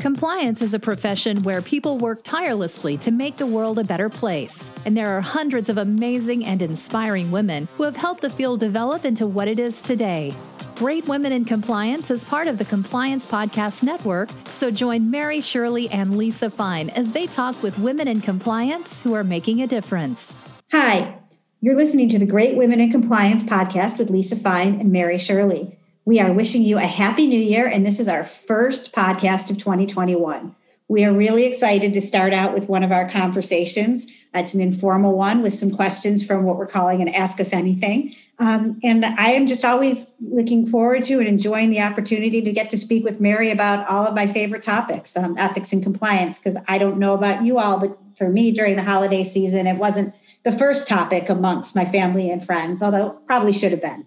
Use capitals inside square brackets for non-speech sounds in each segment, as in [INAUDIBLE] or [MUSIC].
Compliance is a profession where people work tirelessly to make the world a better place. And there are hundreds of amazing and inspiring women who have helped the field develop into what it is today. Great Women in Compliance is part of the Compliance Podcast Network, so join Mary Shirley and Lisa Fine as they talk with women in compliance who are making a difference. Hi, you're listening to the Great Women in Compliance podcast with Lisa Fine and Mary Shirley. We are wishing you a happy new year, and this is our first podcast of 2021. We are really excited to start out with one of our conversations. It's an informal one with some questions from what we're calling an Ask Us Anything. Um, and I am just always looking forward to and enjoying the opportunity to get to speak with Mary about all of my favorite topics, um, ethics and compliance, because I don't know about you all, but for me during the holiday season, it wasn't the first topic amongst my family and friends, although probably should have been.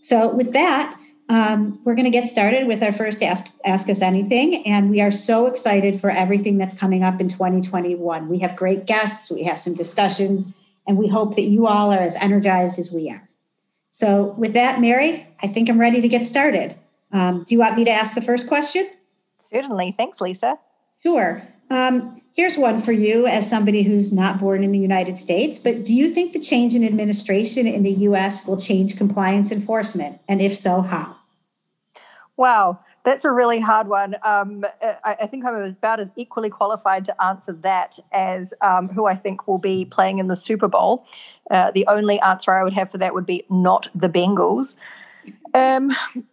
So, with that, um, we're going to get started with our first ask, ask Us Anything. And we are so excited for everything that's coming up in 2021. We have great guests, we have some discussions, and we hope that you all are as energized as we are. So, with that, Mary, I think I'm ready to get started. Um, do you want me to ask the first question? Certainly. Thanks, Lisa. Sure. Um, here's one for you as somebody who's not born in the United States, but do you think the change in administration in the US will change compliance enforcement? And if so, how? Wow, that's a really hard one. Um, I, I, think I'm about as equally qualified to answer that as um, who I think will be playing in the Super Bowl. Uh, the only answer I would have for that would be not the Bengals. Um,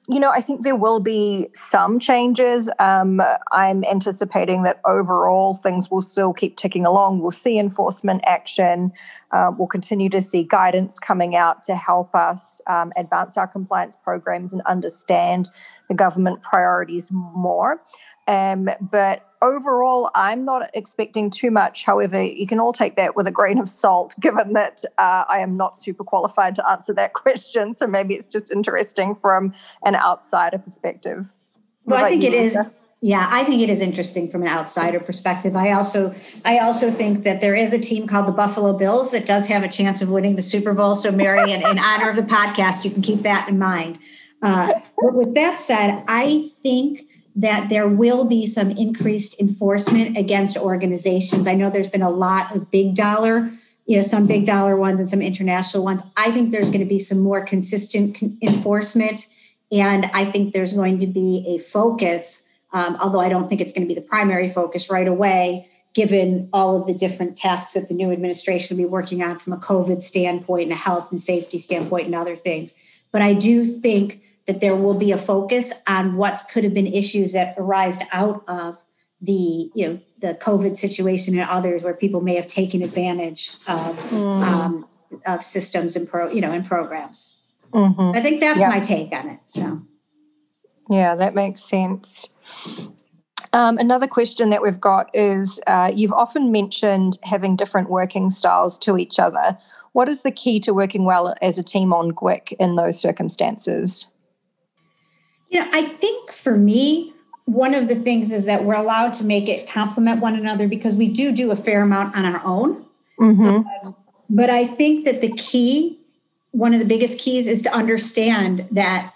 you know, I think there will be some changes. Um, I'm anticipating that overall things will still keep ticking along. We'll see enforcement action. Uh, we'll continue to see guidance coming out to help us um, advance our compliance programs and understand the government priorities more. Um, but overall, I'm not expecting too much. However, you can all take that with a grain of salt, [LAUGHS] given that uh, I am not super qualified to answer that [LAUGHS] question. So maybe it's just interesting from an outsider perspective. Well, I think you, it Lisa? is. Yeah, I think it is interesting from an outsider perspective. I also, I also think that there is a team called the Buffalo Bills that does have a chance of winning the Super Bowl. So, Mary, in, in honor of the podcast, you can keep that in mind. Uh, but with that said, I think that there will be some increased enforcement against organizations. I know there's been a lot of big dollar, you know, some big dollar ones and some international ones. I think there's going to be some more consistent enforcement. And I think there's going to be a focus, um, although I don't think it's going to be the primary focus right away, given all of the different tasks that the new administration will be working on from a COVID standpoint and a health and safety standpoint and other things. But I do think that there will be a focus on what could have been issues that arised out of the you know the COVID situation and others where people may have taken advantage of mm. um, of systems and pro you know and programs. Mm-hmm. I think that's yeah. my take on it. So, yeah, that makes sense. Um, another question that we've got is uh, you've often mentioned having different working styles to each other. What is the key to working well as a team on GWIC in those circumstances? You know, I think for me, one of the things is that we're allowed to make it complement one another because we do do a fair amount on our own. Mm-hmm. Um, but I think that the key, one of the biggest keys, is to understand that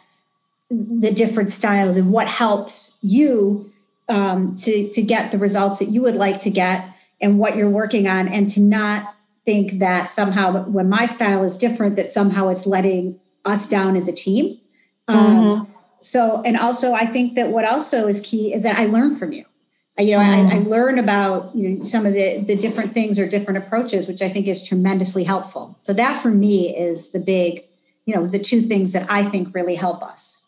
the different styles and what helps you um, to to get the results that you would like to get and what you're working on, and to not think that somehow when my style is different, that somehow it's letting us down as a team. Um, mm-hmm so and also i think that what also is key is that i learn from you. I, you know mm. I, I, learn about you know some of the the different things or different approaches which i think is tremendously helpful. So that for me is the big you know the two things that i think really help us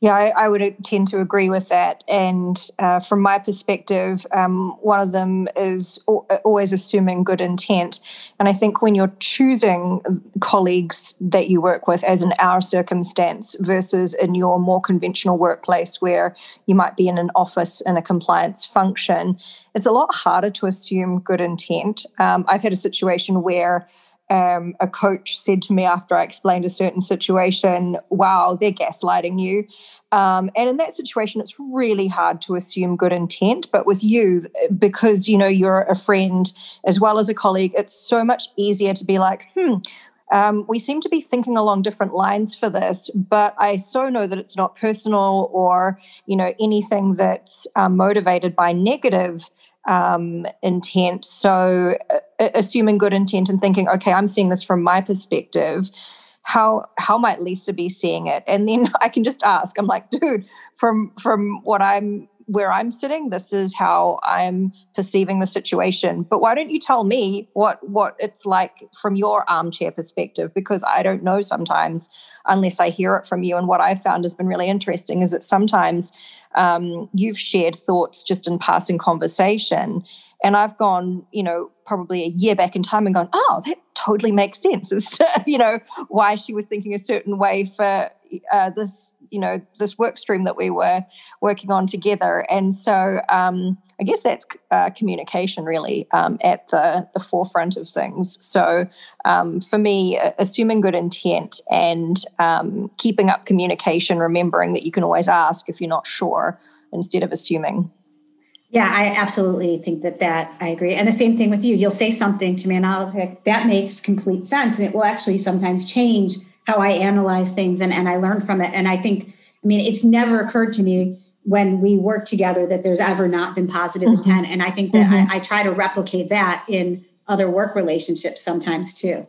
yeah, I, I, would tend to agree with that. And uh, from my perspective, um, one of them is always assuming good intent. And I think when you're choosing colleagues that you work with, as in our circumstance, versus in your more conventional workplace where you might be in an office in a compliance function, it's a lot harder to assume good intent. Um, I've had a situation where um, a coach said to me after I explained a certain situation, wow, they're gaslighting you. Um, and in that situation, it's really hard to assume good intent. But with you, because you know you're a friend as well as a colleague, it's so much easier to be like, hmm, um, we seem to be thinking along different lines for this, but I so know that it's not personal or you know anything that's um, motivated by negative um, intent. So, uh, assuming good intent and thinking, okay, I'm seeing this from my perspective. How how might Lisa be seeing it? And then [LAUGHS] I can just ask. I'm like, dude, from from what I'm where I'm sitting, this is how I'm perceiving the situation. But why don't you tell me what what it's like from your armchair perspective? Because I don't know sometimes unless I hear it from you. And what I've found has been really interesting is that sometimes um, you've shared thoughts just in passing conversation. And I've gone, you know, probably a year back in time and gone, oh, that totally makes sense [LAUGHS] as to, you know, why she was thinking a certain way for uh, this you know this work stream that we were working on together and so um, i guess that's uh, communication really um, at the, the forefront of things so um, for me assuming good intent and um, keeping up communication remembering that you can always ask if you're not sure instead of assuming yeah, I absolutely think that that I agree. And the same thing with you. You'll say something to me and I'll think that makes complete sense. And it will actually sometimes change how I analyze things and, and I learn from it. And I think, I mean, it's never occurred to me when we work together that there's ever not been positive mm-hmm. intent. And I think that mm-hmm. I, I, try to replicate that in other work relationships sometimes too.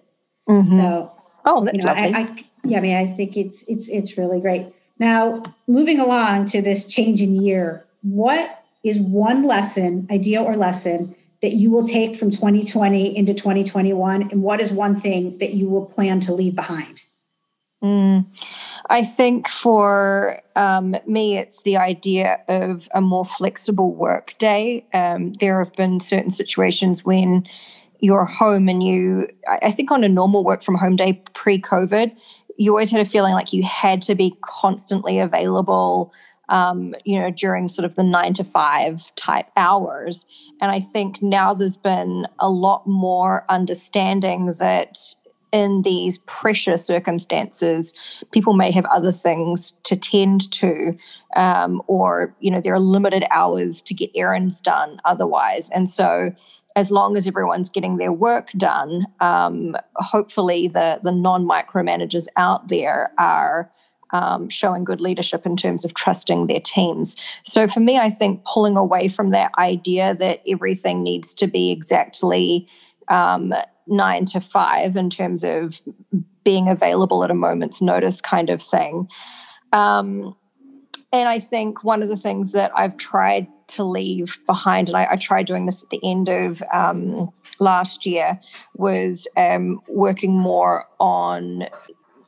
Mm-hmm. So, oh, that's you know, I, I, yeah, I mean, I think it's it's it's really great. Now, moving along to this change in year, what is one lesson, idea or lesson that you will take from 2020 into 2021, and what is one thing that you will plan to leave behind? Mm. I think for um, me, it's the idea of a more flexible work day. Um, there have been certain situations when you're home and you, I think on a normal work from home day pre COVID, you always had a feeling like you had to be constantly available. Um, you know, during sort of the nine to five type hours. And I think now there's been a lot more understanding that in these pressure circumstances, people may have other things to tend to, um, or you know there are limited hours to get errands done otherwise. And so, as long as everyone's getting their work done, um, hopefully the the non micromanagers out there are. Um, showing good leadership in terms of trusting their teams. So, for me, I think pulling away from that idea that everything needs to be exactly um, nine to five in terms of being available at a moment's notice kind of thing. Um, and I think one of the things that I've tried to leave behind, and I, I tried doing this at the end of um, last year, was um, working more on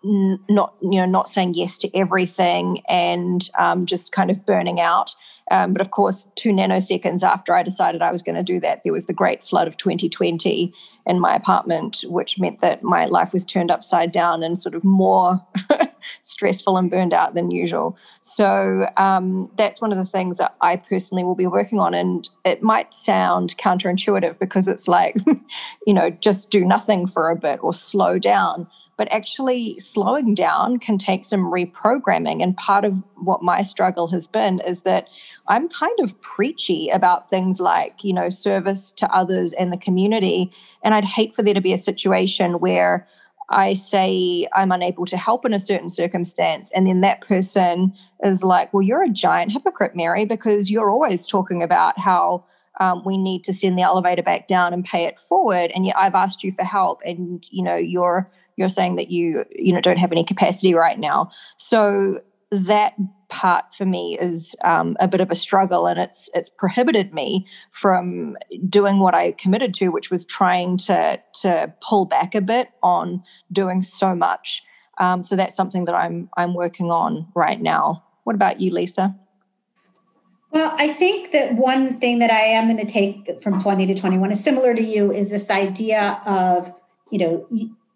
n- not you know not saying yes to everything and um, just kind of burning out. Um, but of course, two nanoseconds after I decided I was going to do that, there was the great flood of 2020 in my apartment, which meant that my life was turned upside down and sort of more [LAUGHS] stressful and burned out than usual. So um, that's one of the things that I personally will be working on. And it might sound counterintuitive because it's like, [LAUGHS] you know, just do nothing for a bit or slow down but actually slowing down can take some reprogramming. And part of what my struggle has been is that I'm kind of preachy about things like, you know, service to others and the community. And I'd hate for there to be a situation where I say I'm unable to help in a certain circumstance, and then that person is like, Well, you're a giant hypocrite, Mary, because you're always talking about how um, we need to send the elevator back down and pay it forward and yet i've asked you for help and you know you're you're saying that you you know don't have any capacity right now. So that part for me is um, a bit of a struggle and it's it's prohibited me from doing what I committed to which was trying to to pull back a bit on doing so much. Um, so that's something that I'm I'm working on right now. What about you Lisa? Well, I think that one thing that I am going to take from 20 to 21 is similar to you is this idea of, you know,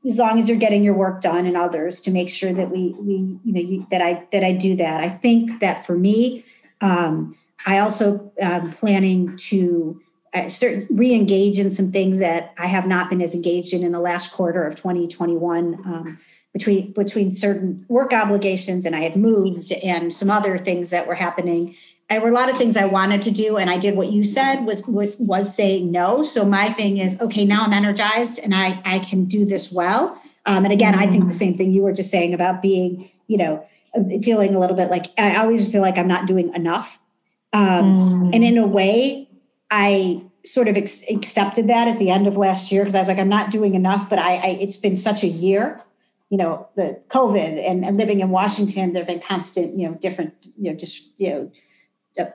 as long as you're getting your work done and others to make sure that we we you know you, that I that I do that. I think that for me, um, I also am planning to uh, certain re-engage in some things that I have not been as engaged in in the last quarter of 2021. Um, between between certain work obligations and I had moved and some other things that were happening there were a lot of things I wanted to do, and I did what you said was was was saying no. So my thing is, okay, now I'm energized and I I can do this well. Um, and again, I think the same thing you were just saying about being, you know, feeling a little bit like I always feel like I'm not doing enough. Um, mm. And in a way, I sort of ex- accepted that at the end of last year because I was like, I'm not doing enough. But I, I, it's been such a year, you know, the COVID and, and living in Washington. There've been constant, you know, different, you know, just you know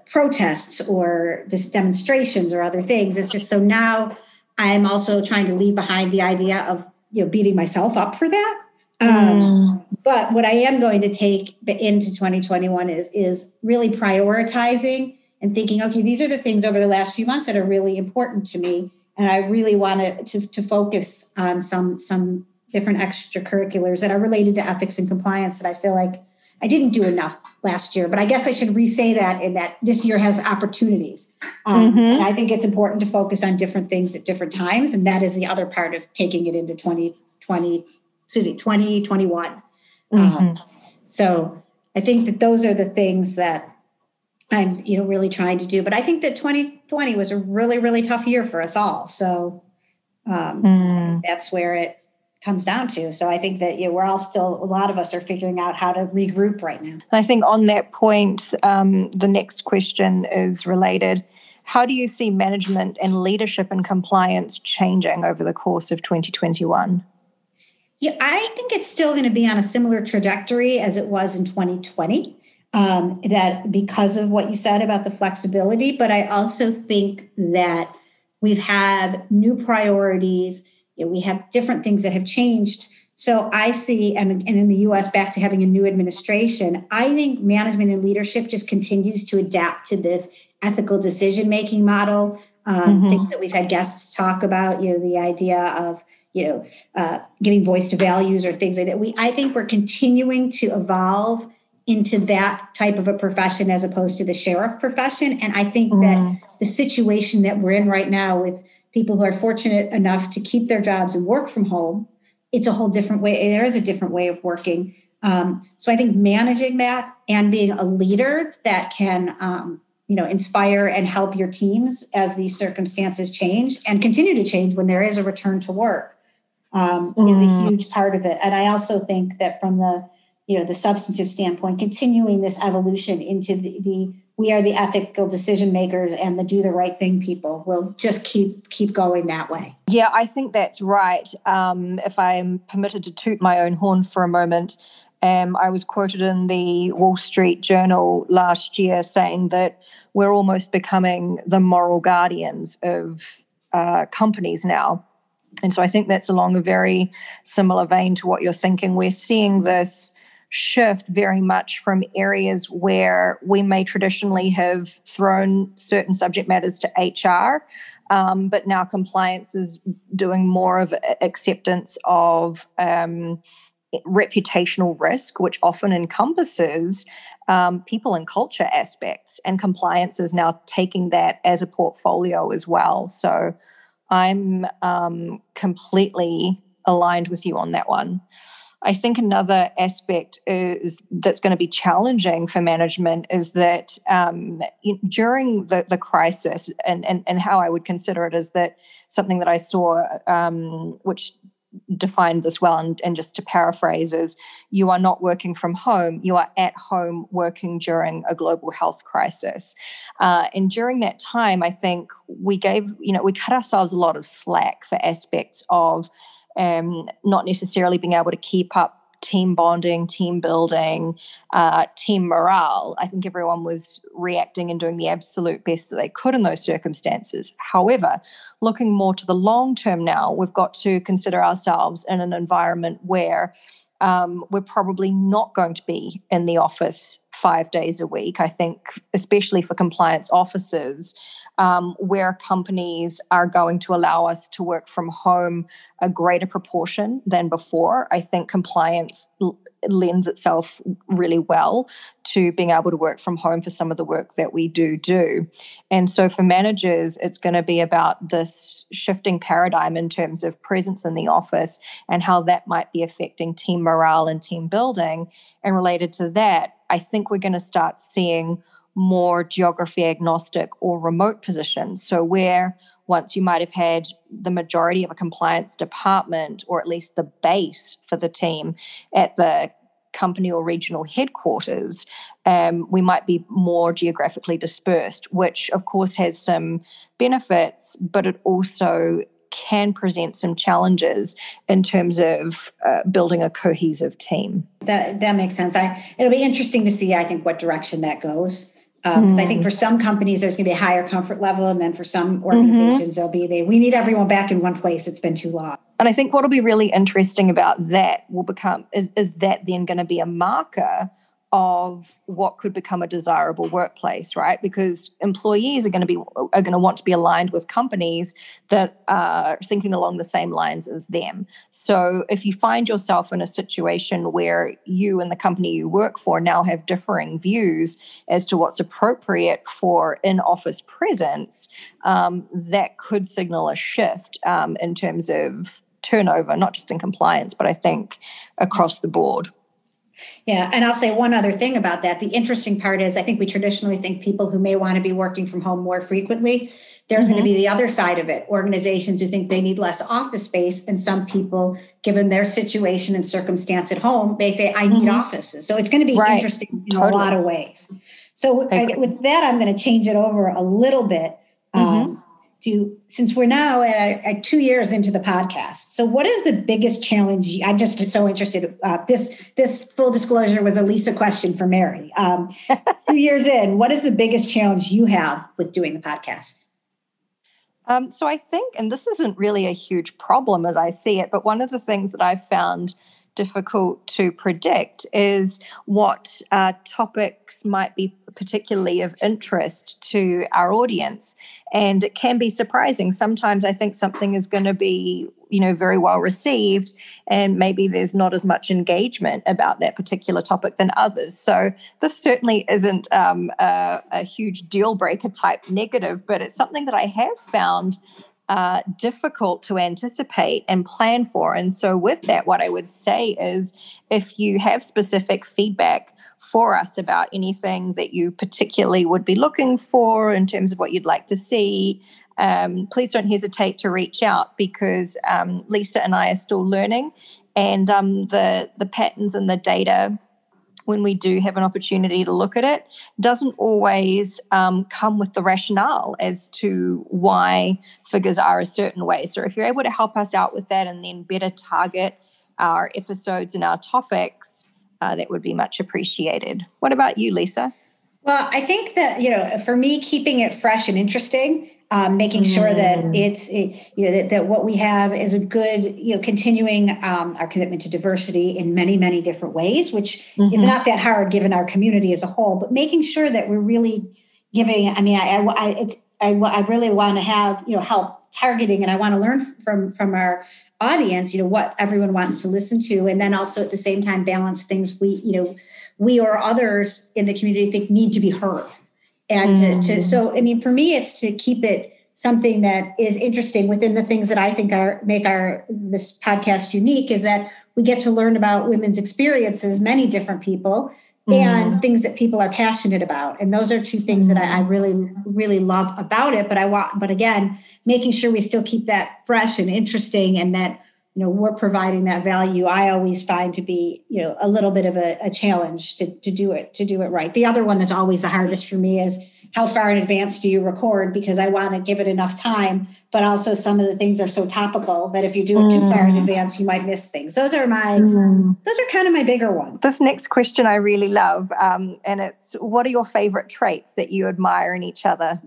protests or just demonstrations or other things. It's just so now I'm also trying to leave behind the idea of you know beating myself up for that. Um, mm. But what I am going to take into 2021 is is really prioritizing and thinking, okay, these are the things over the last few months that are really important to me, and I really want to to focus on some some different extracurriculars that are related to ethics and compliance that I feel like I didn't do enough last year, but I guess I should re-say that in that this year has opportunities. Um, mm-hmm. And I think it's important to focus on different things at different times. And that is the other part of taking it into 2020, excuse me, 2021. Mm-hmm. Um, so I think that those are the things that I'm, you know, really trying to do. But I think that 2020 was a really, really tough year for us all. So um, mm. that's where it comes down to. So I think that you know, we're all still, a lot of us are figuring out how to regroup right now. I think on that point, um, the next question is related. How do you see management and leadership and compliance changing over the course of 2021? Yeah, I think it's still going to be on a similar trajectory as it was in 2020. Um, that because of what you said about the flexibility, but I also think that we've had new priorities you know, we have different things that have changed. So I see, and, and in the US, back to having a new administration, I think management and leadership just continues to adapt to this ethical decision making model. Um, mm-hmm. Things that we've had guests talk about, you know, the idea of you know uh, giving voice to values or things like that. We, I think, we're continuing to evolve into that type of a profession as opposed to the sheriff profession. And I think mm. that the situation that we're in right now with people who are fortunate enough to keep their jobs and work from home, it's a whole different way. There is a different way of working. Um, so I think managing that and being a leader that can, um, you know, inspire and help your teams as these circumstances change and continue to change when there is a return to work um, mm. is a mm. huge part of it. And I also think that from the, you know, the substantive standpoint, continuing this evolution into the, the we are the ethical decision makers and the do the right thing people. Will just keep keep going that way. Yeah i think that's right. Um, if i'm permitted to toot my own horn for a moment um, i was quoted in the wall street journal last year saying that we're almost becoming the moral guardians of uh, companies now. And so i think that's along a very similar vein to what you're thinking. We're seeing this shift very much from areas where we may traditionally have thrown certain subject matters to HR, um, but now compliance is doing more of acceptance of um, reputational risk, which often encompasses um, people and culture aspects, and compliance is now taking that as a portfolio as well. So I'm um, completely aligned with you on that one. I think another aspect is that's going to be challenging for management is that um, during the, the crisis, and, and, and how I would consider it is that something that I saw, um, which defined this well, and, and just to paraphrase, is you are not working from home, you are at home working during a global health crisis. Uh, and during that time, I think we gave, you know, we cut ourselves a lot of slack for aspects of um, not necessarily being able to keep up team bonding, team building, uh, team morale. I think everyone was reacting and doing the absolute best that they could in those circumstances. However, looking more to the long term now, we've got to consider ourselves in an environment where um, we're probably not going to be in the office five days a week. I think, especially for compliance officers, um, where companies are going to allow us to work from home a greater proportion than before. I think compliance l- lends itself really well to being able to work from home for some of the work that we do do. And so for managers, it's going to be about this shifting paradigm in terms of presence in the office and how that might be affecting team morale and team building. And related to that, I think we're going to start seeing more geography agnostic or remote positions. So, where once you might have had the majority of a compliance department, or at least the base for the team at the company or regional headquarters, um, we might be more geographically dispersed, which of course has some benefits, but it also can present some challenges in terms of uh, building a cohesive team. That that makes sense. I it'll be interesting to see. I think what direction that goes. Because um, mm. I think for some companies there's going to be a higher comfort level, and then for some mm-hmm. organizations mm-hmm. there'll be they we need everyone back in one place. It's been too long. And I think what'll be really interesting about that will become is is that then going to be a marker of what could become a desirable workplace right? Because employees are going to be are going to want to be aligned with companies that are thinking along the same lines as them. So if you find yourself in a situation where you and the company you work for now have differing views as to what's appropriate for in office presence um, that could signal a shift um, in terms of turnover not just in compliance but i think across the board yeah, and I'll say one other thing about that. The interesting part is I think we traditionally think people who may want to be working from home more frequently, there's mm-hmm. going to be the other side of it. Organizations who think they need less office space, and some people, given their situation and circumstance at home, they say, I need mm-hmm. offices. So it's going to be right. interesting in totally. a lot of ways. So I, with that, I'm going to change it over a little bit. Mm-hmm. Um, to since we're now at, at, two years into the podcast. So what is the biggest challenge? I'm just so interested uh, this this full disclosure was a lisa question for mary. Um, [LAUGHS] two years in what is the biggest challenge you have with doing the podcast? Um, so i think and this isn't really a huge problem as i see it but one of the things that i've found difficult to predict is what uh, topics might be particularly of interest to our audience and it can be surprising. Sometimes i think something is going to be you know very well received and maybe there's not as much engagement about that particular topic than others. So this certainly isn't um, a, a, huge deal breaker type negative but it's something that i have found uh, difficult to anticipate and plan for. And so with that what i would say is if you have specific feedback for us about anything that you particularly would be looking for in terms of what you'd like to see, um, please don't hesitate to reach out because um, Lisa and I are still learning, and um, the the patterns and the data. When we do have an opportunity to look at it, doesn't always um, come with the rationale as to why figures are a certain way. So, if you're able to help us out with that and then better target our episodes and our topics, uh, that would be much appreciated. What about you, Lisa? Well, I think that you know, for me, keeping it fresh and interesting, um, making mm. sure that mm. it's it, you know that, that what we have is a good you know continuing um, our commitment to diversity in many many different ways, which mm-hmm. is not that hard given our community as a whole. But making sure that we're really giving. I mean, I I, I, it's, I, I really want to have you know help targeting, and I want to learn from from our audience you know what everyone wants to listen to and then also at the same time balance things we you know we or others in the community think need to be heard and mm. to, to, so i mean for me it's to keep it something that is interesting within the things that i think are make our this podcast unique is that we get to learn about women's experiences many different people and mm. things that people are passionate about. And those are two things that I, I, really really love about it. But i want but again making sure we still keep that fresh and interesting and that you know we're providing that value i always find to be you know a little bit of a, a challenge to, to do it to do it right. The other one that's always the hardest for me is how far in advance do you record because I want to give it enough time. But also, some of the things are so topical that if you do it too far in mm. advance, you might miss things. Those are my, mm. those are kind of my bigger ones. This next question I really love, um, and it's what are your favorite traits that you admire in each other?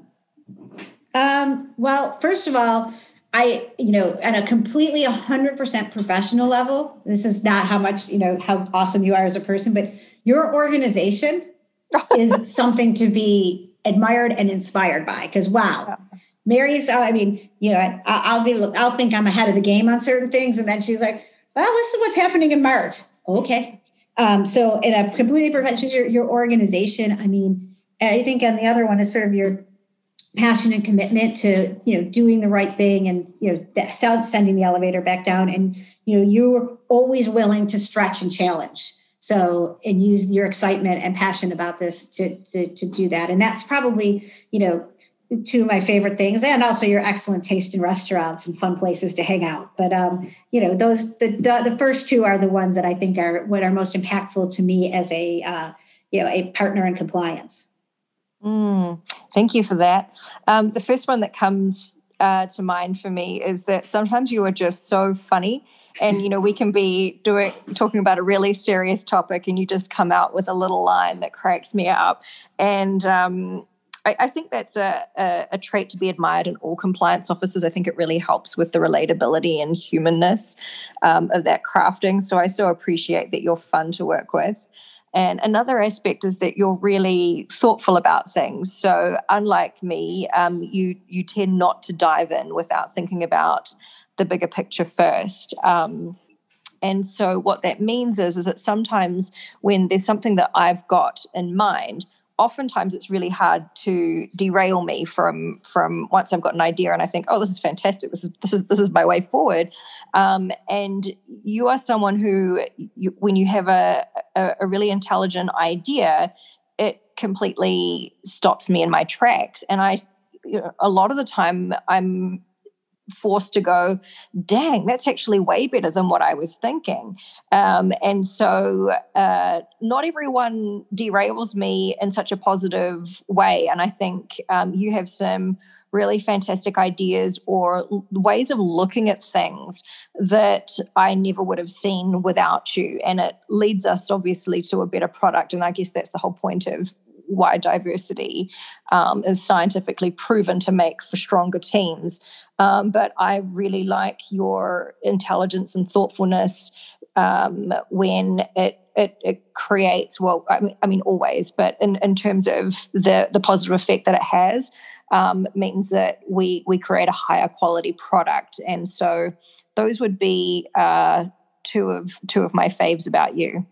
Um, well, first of all, I, you know, on a completely 100% professional level, this is not how much, you know, how awesome you are as a person, but your organization [LAUGHS] is something to be admired and inspired by because wow mary's i mean you know I, will be i'll think i'm ahead of the game on certain things and then she's like well this is what's happening in march. Okay. Um, so it completely prevents your, your organization. I mean i think on the other one is sort of your passion and commitment to you know doing the right thing and you know sending the elevator back down. And you know you're always willing to stretch and challenge So, and use your excitement and passion about this to, to, to do that. And that's probably, you know, two of my favorite things and also your excellent taste in restaurants and fun places to hang out. But um you know those the the, the first two are the ones that i think are what are most impactful to me as a uh, you know a partner in compliance. Mm, thank you for that. Um, the first one that comes uh, to mind for me is that sometimes you are just so funny and you know we can be doing talking about a really serious topic and you just come out with a little line that cracks me up and um, I, I, think that's a, a, a, trait to be admired in all compliance officers. I think it really helps with the relatability and humanness um, of that crafting. So I so appreciate that you're fun to work with. And another aspect is that you're really thoughtful about things. So unlike me, um, you you tend not to dive in without thinking about the bigger picture first. Um, and so what that means is is that sometimes when there's something that I've got in mind, oftentimes it's really hard to derail me from from once I've got an idea and I think, oh, this is fantastic. This is this is this is my way forward. Um, and you are someone who, you, when you have a, a, a really intelligent idea, it completely stops me in my tracks. And I, you know, a lot of the time, I'm forced to go, dang, that's actually way better than what I was thinking. Um, and so uh, not everyone derails me in such a positive way. And I think um, you have some really fantastic ideas or ways of looking at things that I never would have seen without you. And it leads us obviously to a better product. And I guess that's the whole point of why diversity um, is scientifically proven to make for stronger teams. Um, but I really like your intelligence and thoughtfulness um, when it, it, it creates well I mean, I mean, always but in, in terms of the the positive effect that it has um, means that we we create a higher quality product. And so those would be uh, two of two of my faves about you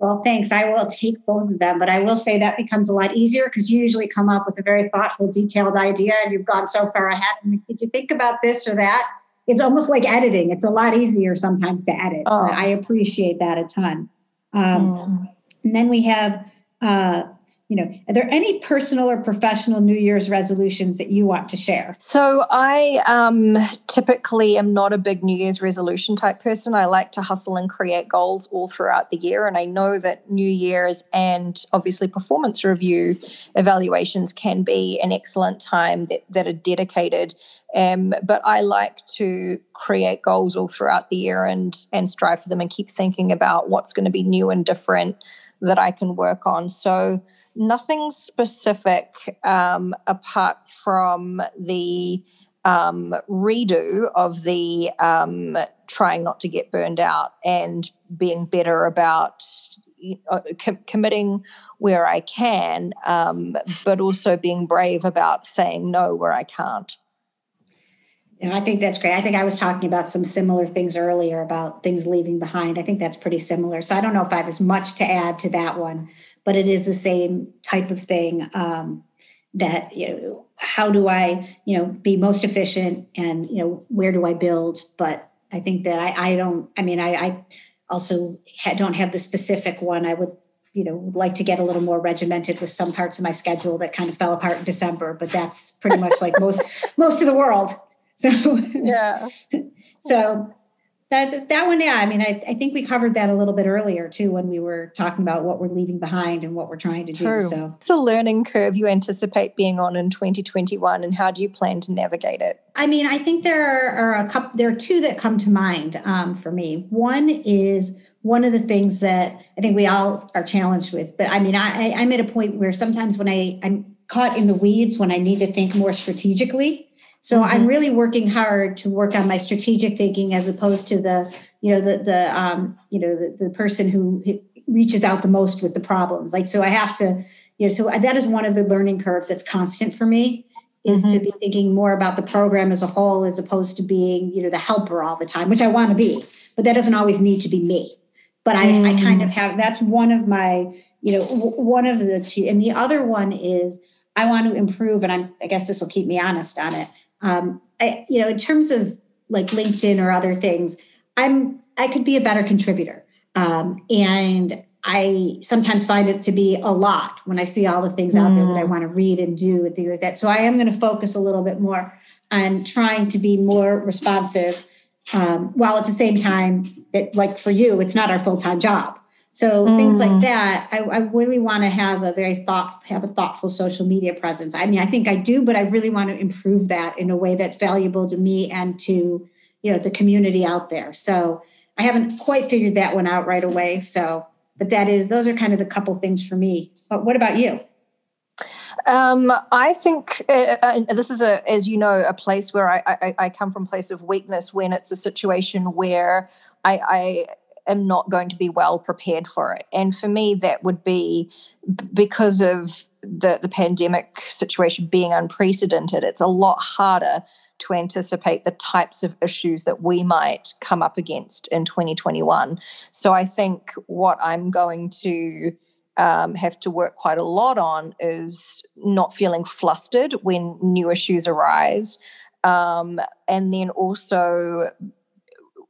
well, thanks. I will take both of them, but I will say that becomes a lot easier because you usually come up with a very thoughtful, detailed idea and you've gone so far ahead. And did you think about this or that? It's almost like editing. It's a lot easier sometimes to edit. Oh. I appreciate that a ton. Um, mm. And then we have uh, you know are there any personal or professional new year's resolutions that you want to share? So i um, typically am not a big new year's resolution type person. I like to hustle and create goals all throughout the year and i know that new year's and obviously performance review evaluations can be an excellent time that, that are dedicated. Um, but I like to create goals all throughout the year and and strive for them and keep thinking about what's going to be new and different that I can work on. So nothing specific um, apart from the um, redo of the um, trying not to get burned out and being better about com- committing where I can, um, but also being brave about saying no where I can't. Yeah, I think that's great. I think I was talking about some similar things earlier about things leaving behind. I think that's pretty similar. So I don't know if I have as much to add to that one, but it is the same type of thing. Um, that you know, how do I you know be most efficient, and you know where do I build? But I think that I, I don't. I mean, I, I also ha- don't have the specific one. I would you know like to get a little more regimented with some parts of my schedule that kind of fell apart in December, but that's pretty much like most [LAUGHS] most of the world. So yeah. [LAUGHS] so that that one, yeah. I mean, I, I think we covered that a little bit earlier too when we were talking about what we're leaving behind and what we're trying to True. do. So it's a learning curve you anticipate being on in 2021, and how do you plan to navigate it? I mean, I think there are, are a couple. There are two that come to mind um, for me. One is one of the things that I think we all are challenged with. But I mean, I, I'm at a point where sometimes when I I'm caught in the weeds when I need to think more strategically so mm-hmm. I'm really working hard to work on my strategic thinking as opposed to the, you know, the the um, you know, the, the person who reaches out the most with the problems. Like so I have to, you know, so that is one of the learning curves that's constant for me is mm-hmm. to be thinking more about the program as a whole as opposed to being, you know, the helper all the time, which I want to be, but that doesn't always need to be me. But I, mm. I kind of have that's one of my, you know, one of the two. And the other one is I want to improve, and I'm I guess this will keep me honest on it um, I, you know, in terms of like LinkedIn or other things, I'm I could be a better contributor. Um, and I sometimes find it to be a lot when I see all the things out there that I mm. want to read and do and things like that. So I am going to focus a little bit more on trying to be more responsive, um, while at the same time, that like for you, it's not our full time job. So mm. things like mm. that, I, I really want to have a very thought, have a thoughtful social media presence. I mean, I think I do, but I really want to improve that in a way that's valuable to me and to you know the community out there. So I haven't quite figured that one out right away. So but that is those are kind of the couple things for me but what about you um, I think uh, uh, this is a, as you know, a place where I, I, I, come from a place of weakness when it's a situation where I, I am not going to be well prepared for it. And for me, that would be because of the, the pandemic situation being unprecedented. It's a lot harder to anticipate the types of issues that we might come up against in 2021. So I think what I'm going to um, have to work quite a lot on is not feeling flustered when new issues arise. Um, and then also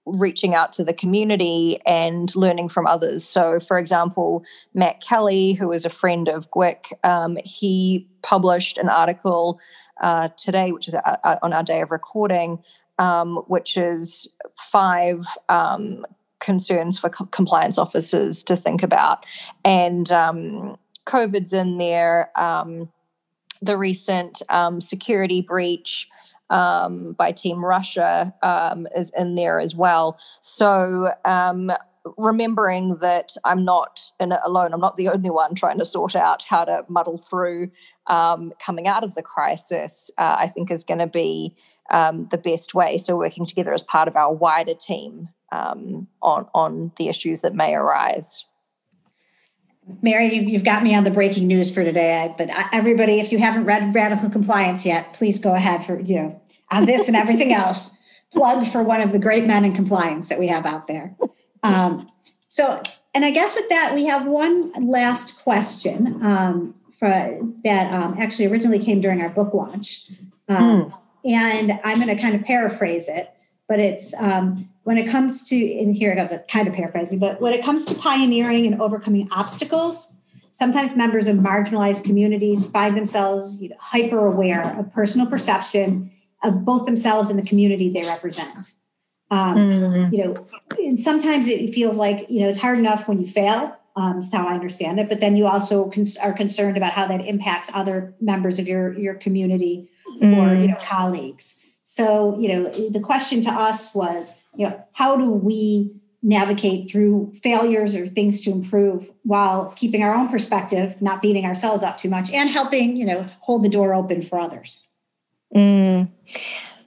reaching out to the community and learning from others. So, for example, Matt Kelly, who is a friend of GWIC, um, he published an article uh, today, which is a, a, on our day of recording, um, which is five um, concerns for co- compliance officers to think about. And um, COVID's in there, um, the recent um, security breach. Um, by Team Russia is in there as well. So remembering that I'm not alone. I'm not the only one trying to sort out how to muddle through um, coming out of the crisis, uh, I think is going to be um, the best way. So working together as part of our wider team um, on on the issues that may arise. Mary, you've got me on the breaking news for today. But everybody, if you haven't read Radical Compliance yet, please go ahead for you know on this and everything else. [LAUGHS] Plug for one of the great men in compliance that we have out there. Um, so, and I guess with that, we have one last question. Um, for, that um, actually originally came during our book launch. Um, mm. And I'm going to kind of paraphrase it, but it's um, when it comes to, in here it goes kind of paraphrasing, but when it comes to pioneering and overcoming obstacles, sometimes members of marginalized communities find themselves you know, hyper aware of personal perception of both themselves and the community they represent. Um, mm-hmm. You know, and sometimes it feels like you know it's hard enough when you fail um, is how I understand it. But then you also cons- are concerned about how that impacts other members of your your community mm. or you know colleagues. So you know the question to us was you know how do we navigate through failures or things to improve while keeping our own perspective, not beating ourselves up too much, and helping you know hold the door open for others. Mm.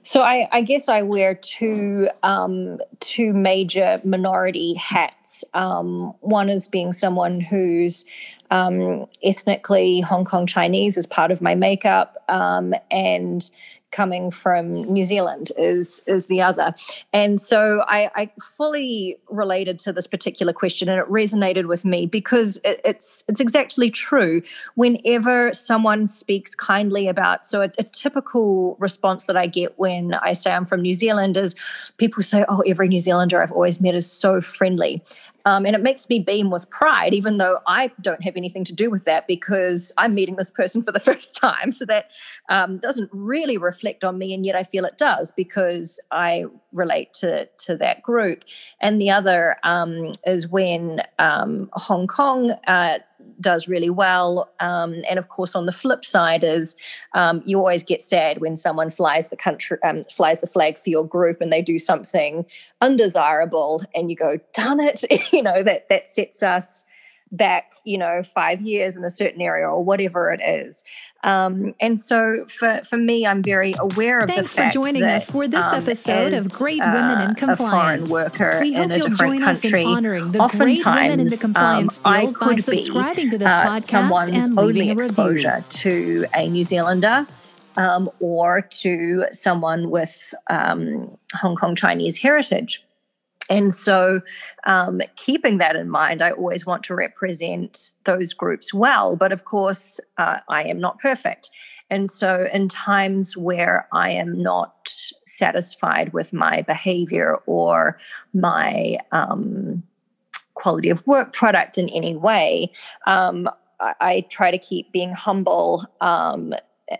So I, I, guess I wear two um, two major minority hats. Um, one is being someone who's um, ethnically Hong Kong Chinese as part of my makeup, um, and coming from New Zealand is is the other. And so I, I fully related to this particular question, and it resonated with me because it, it's it's exactly true. Whenever someone speaks kindly about, so a, a typical response that I get when I say I'm from New Zealand is people say, "Oh, every New Zealander I've always met is so friendly," Um, and it makes me beam with pride, even though I don't have anything to do with that because I'm meeting this person for the [LAUGHS] first time. So that um, doesn't really reflect on me, and yet I feel it does because I relate to to that group. And the other um, is when um, Hong Kong. Uh, does really well. Um, and of course, on the flip side is um, you always get sad when someone flies the country, um, flies the flag for your group, and they do something undesirable, and you go, "Darn it!" [LAUGHS] you know that that sets us back, you know, five years in a certain area or whatever it is. Um, and so for, for me, I'm very aware of Thanks the fact for joining that, us for this um, episode as, of Great Women in Compliance. A foreign worker we in a different country. honoring the great women in the compliance um, field I could by subscribing be, to this uh, podcast someone's and only exposure to a New Zealander. Um, or to someone with um, Hong Kong Chinese heritage. And so, um, keeping that in mind, I always want to represent those groups well. But of course, uh, I am not perfect. And so, in times where I am not satisfied with my behavior or my um, quality of work product in any way. Um, I, I, try to keep being humble, um,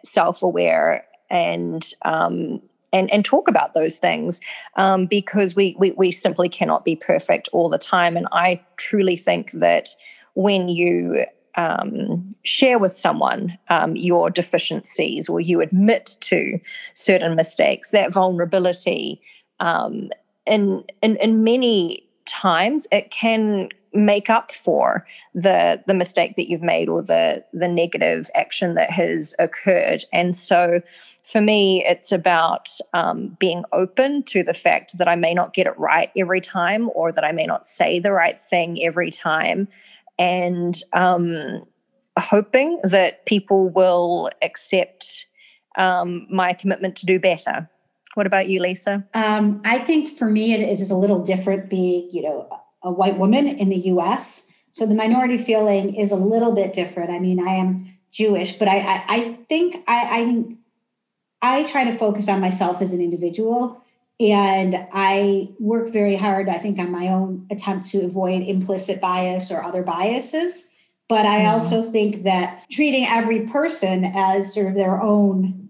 self aware, and um, and and talk about those things um, because we, we we simply cannot be perfect all the time. And I truly think that when you um, share with someone um, your deficiencies or you admit to certain mistakes, that vulnerability um, in, in in many times it can make up for the the mistake that you've made or the the negative action that has occurred and so for me it's about um, being open to the fact that i may not get it right every time or that i may not say the right thing every time and um, hoping that people will accept um, my commitment to do better what about you, Lisa? Um, I think for me, it is a little different being, you know, a white woman in the US. So the minority feeling is a little bit different. I mean, I am Jewish, but I, I, I think I, I think I try to focus on myself as an individual. And I work very hard, I think, on my own attempt to avoid implicit bias or other biases. But I mm. also think that treating every person as sort of their own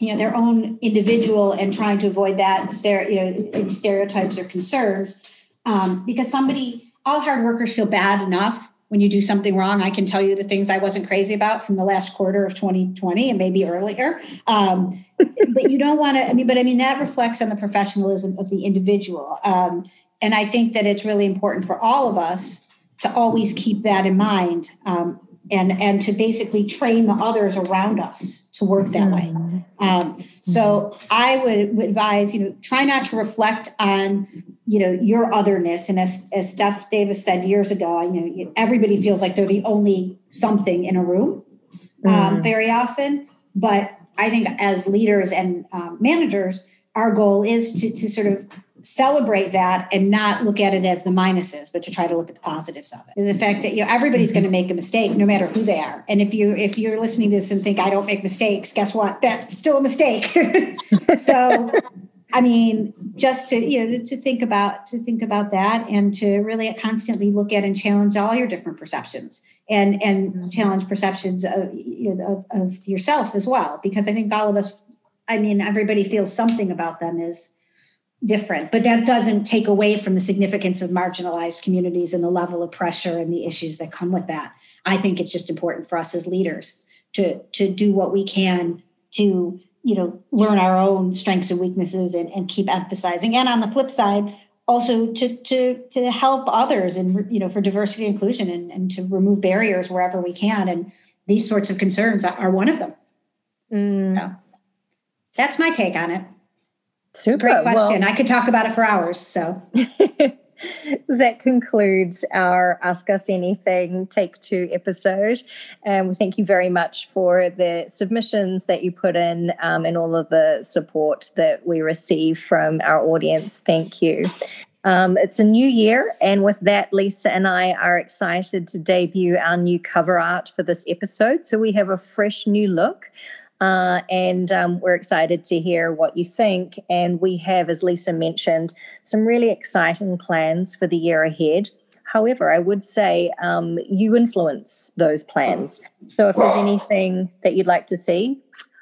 you know their own individual and trying to avoid that you know stereotypes or concerns um, because somebody all hard workers feel bad enough when you do something wrong i can tell you the things i wasn't crazy about from the last quarter of 2020 and maybe earlier um, but you don't want to i mean but i mean that reflects on the professionalism of the individual um, and i think that it's really important for all of us to always keep that in mind um, and and to basically train the others around us to work that way. Mm-hmm. Um, so I would, would, advise, you know, try not to reflect on, you know, your otherness. And as, as Steph Davis said years ago, you know, everybody feels like they're the only something in a room um, mm. very often. But I think as leaders and um, managers, our goal is to, to sort of celebrate that and not look at it as the minuses, but to try to look at the positives of it. The fact that you know everybody's going to make a mistake, no matter who they are. And if you if you're listening to this and think I don't make mistakes, guess what? That's still a mistake. [LAUGHS] so I mean, just to you know to think about to think about that and to really constantly look at and challenge all your different perceptions and and mm-hmm. challenge perceptions of, you know, of, of yourself as well because I think all of us I mean everybody feels something about them is different but that doesn't take away from the significance of marginalized communities and the level of pressure and the issues that come with that i think it's just important for us as leaders to to do what we can to you know learn our own strengths and weaknesses and, and keep emphasizing and on the flip side also to to to help others and you know for diversity and inclusion and, and to remove barriers wherever we can and these sorts of concerns are one of them mm. so that's my take on it Super. great question. Well, I could talk about it for hours. So [LAUGHS] [LAUGHS] that concludes our Ask Us Anything Take Two episode. And we thank you very much for the submissions that you put in um, and all of the support that we receive from our audience. Thank you. Um, it's a new year, and with that, Lisa and I are excited to debut our new cover art for this episode. So we have a fresh new look. Uh, and um, we're excited to hear what you think. And we have, as Lisa mentioned, some really exciting plans for the year ahead. However, I would say um, you influence those plans. So if there's anything that you'd like to see,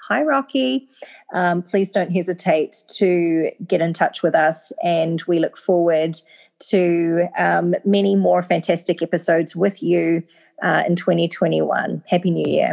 hi, Rocky, um, please don't hesitate to get in touch with us. And we look forward to um, many more fantastic episodes with you uh, in 2021. Happy New Year.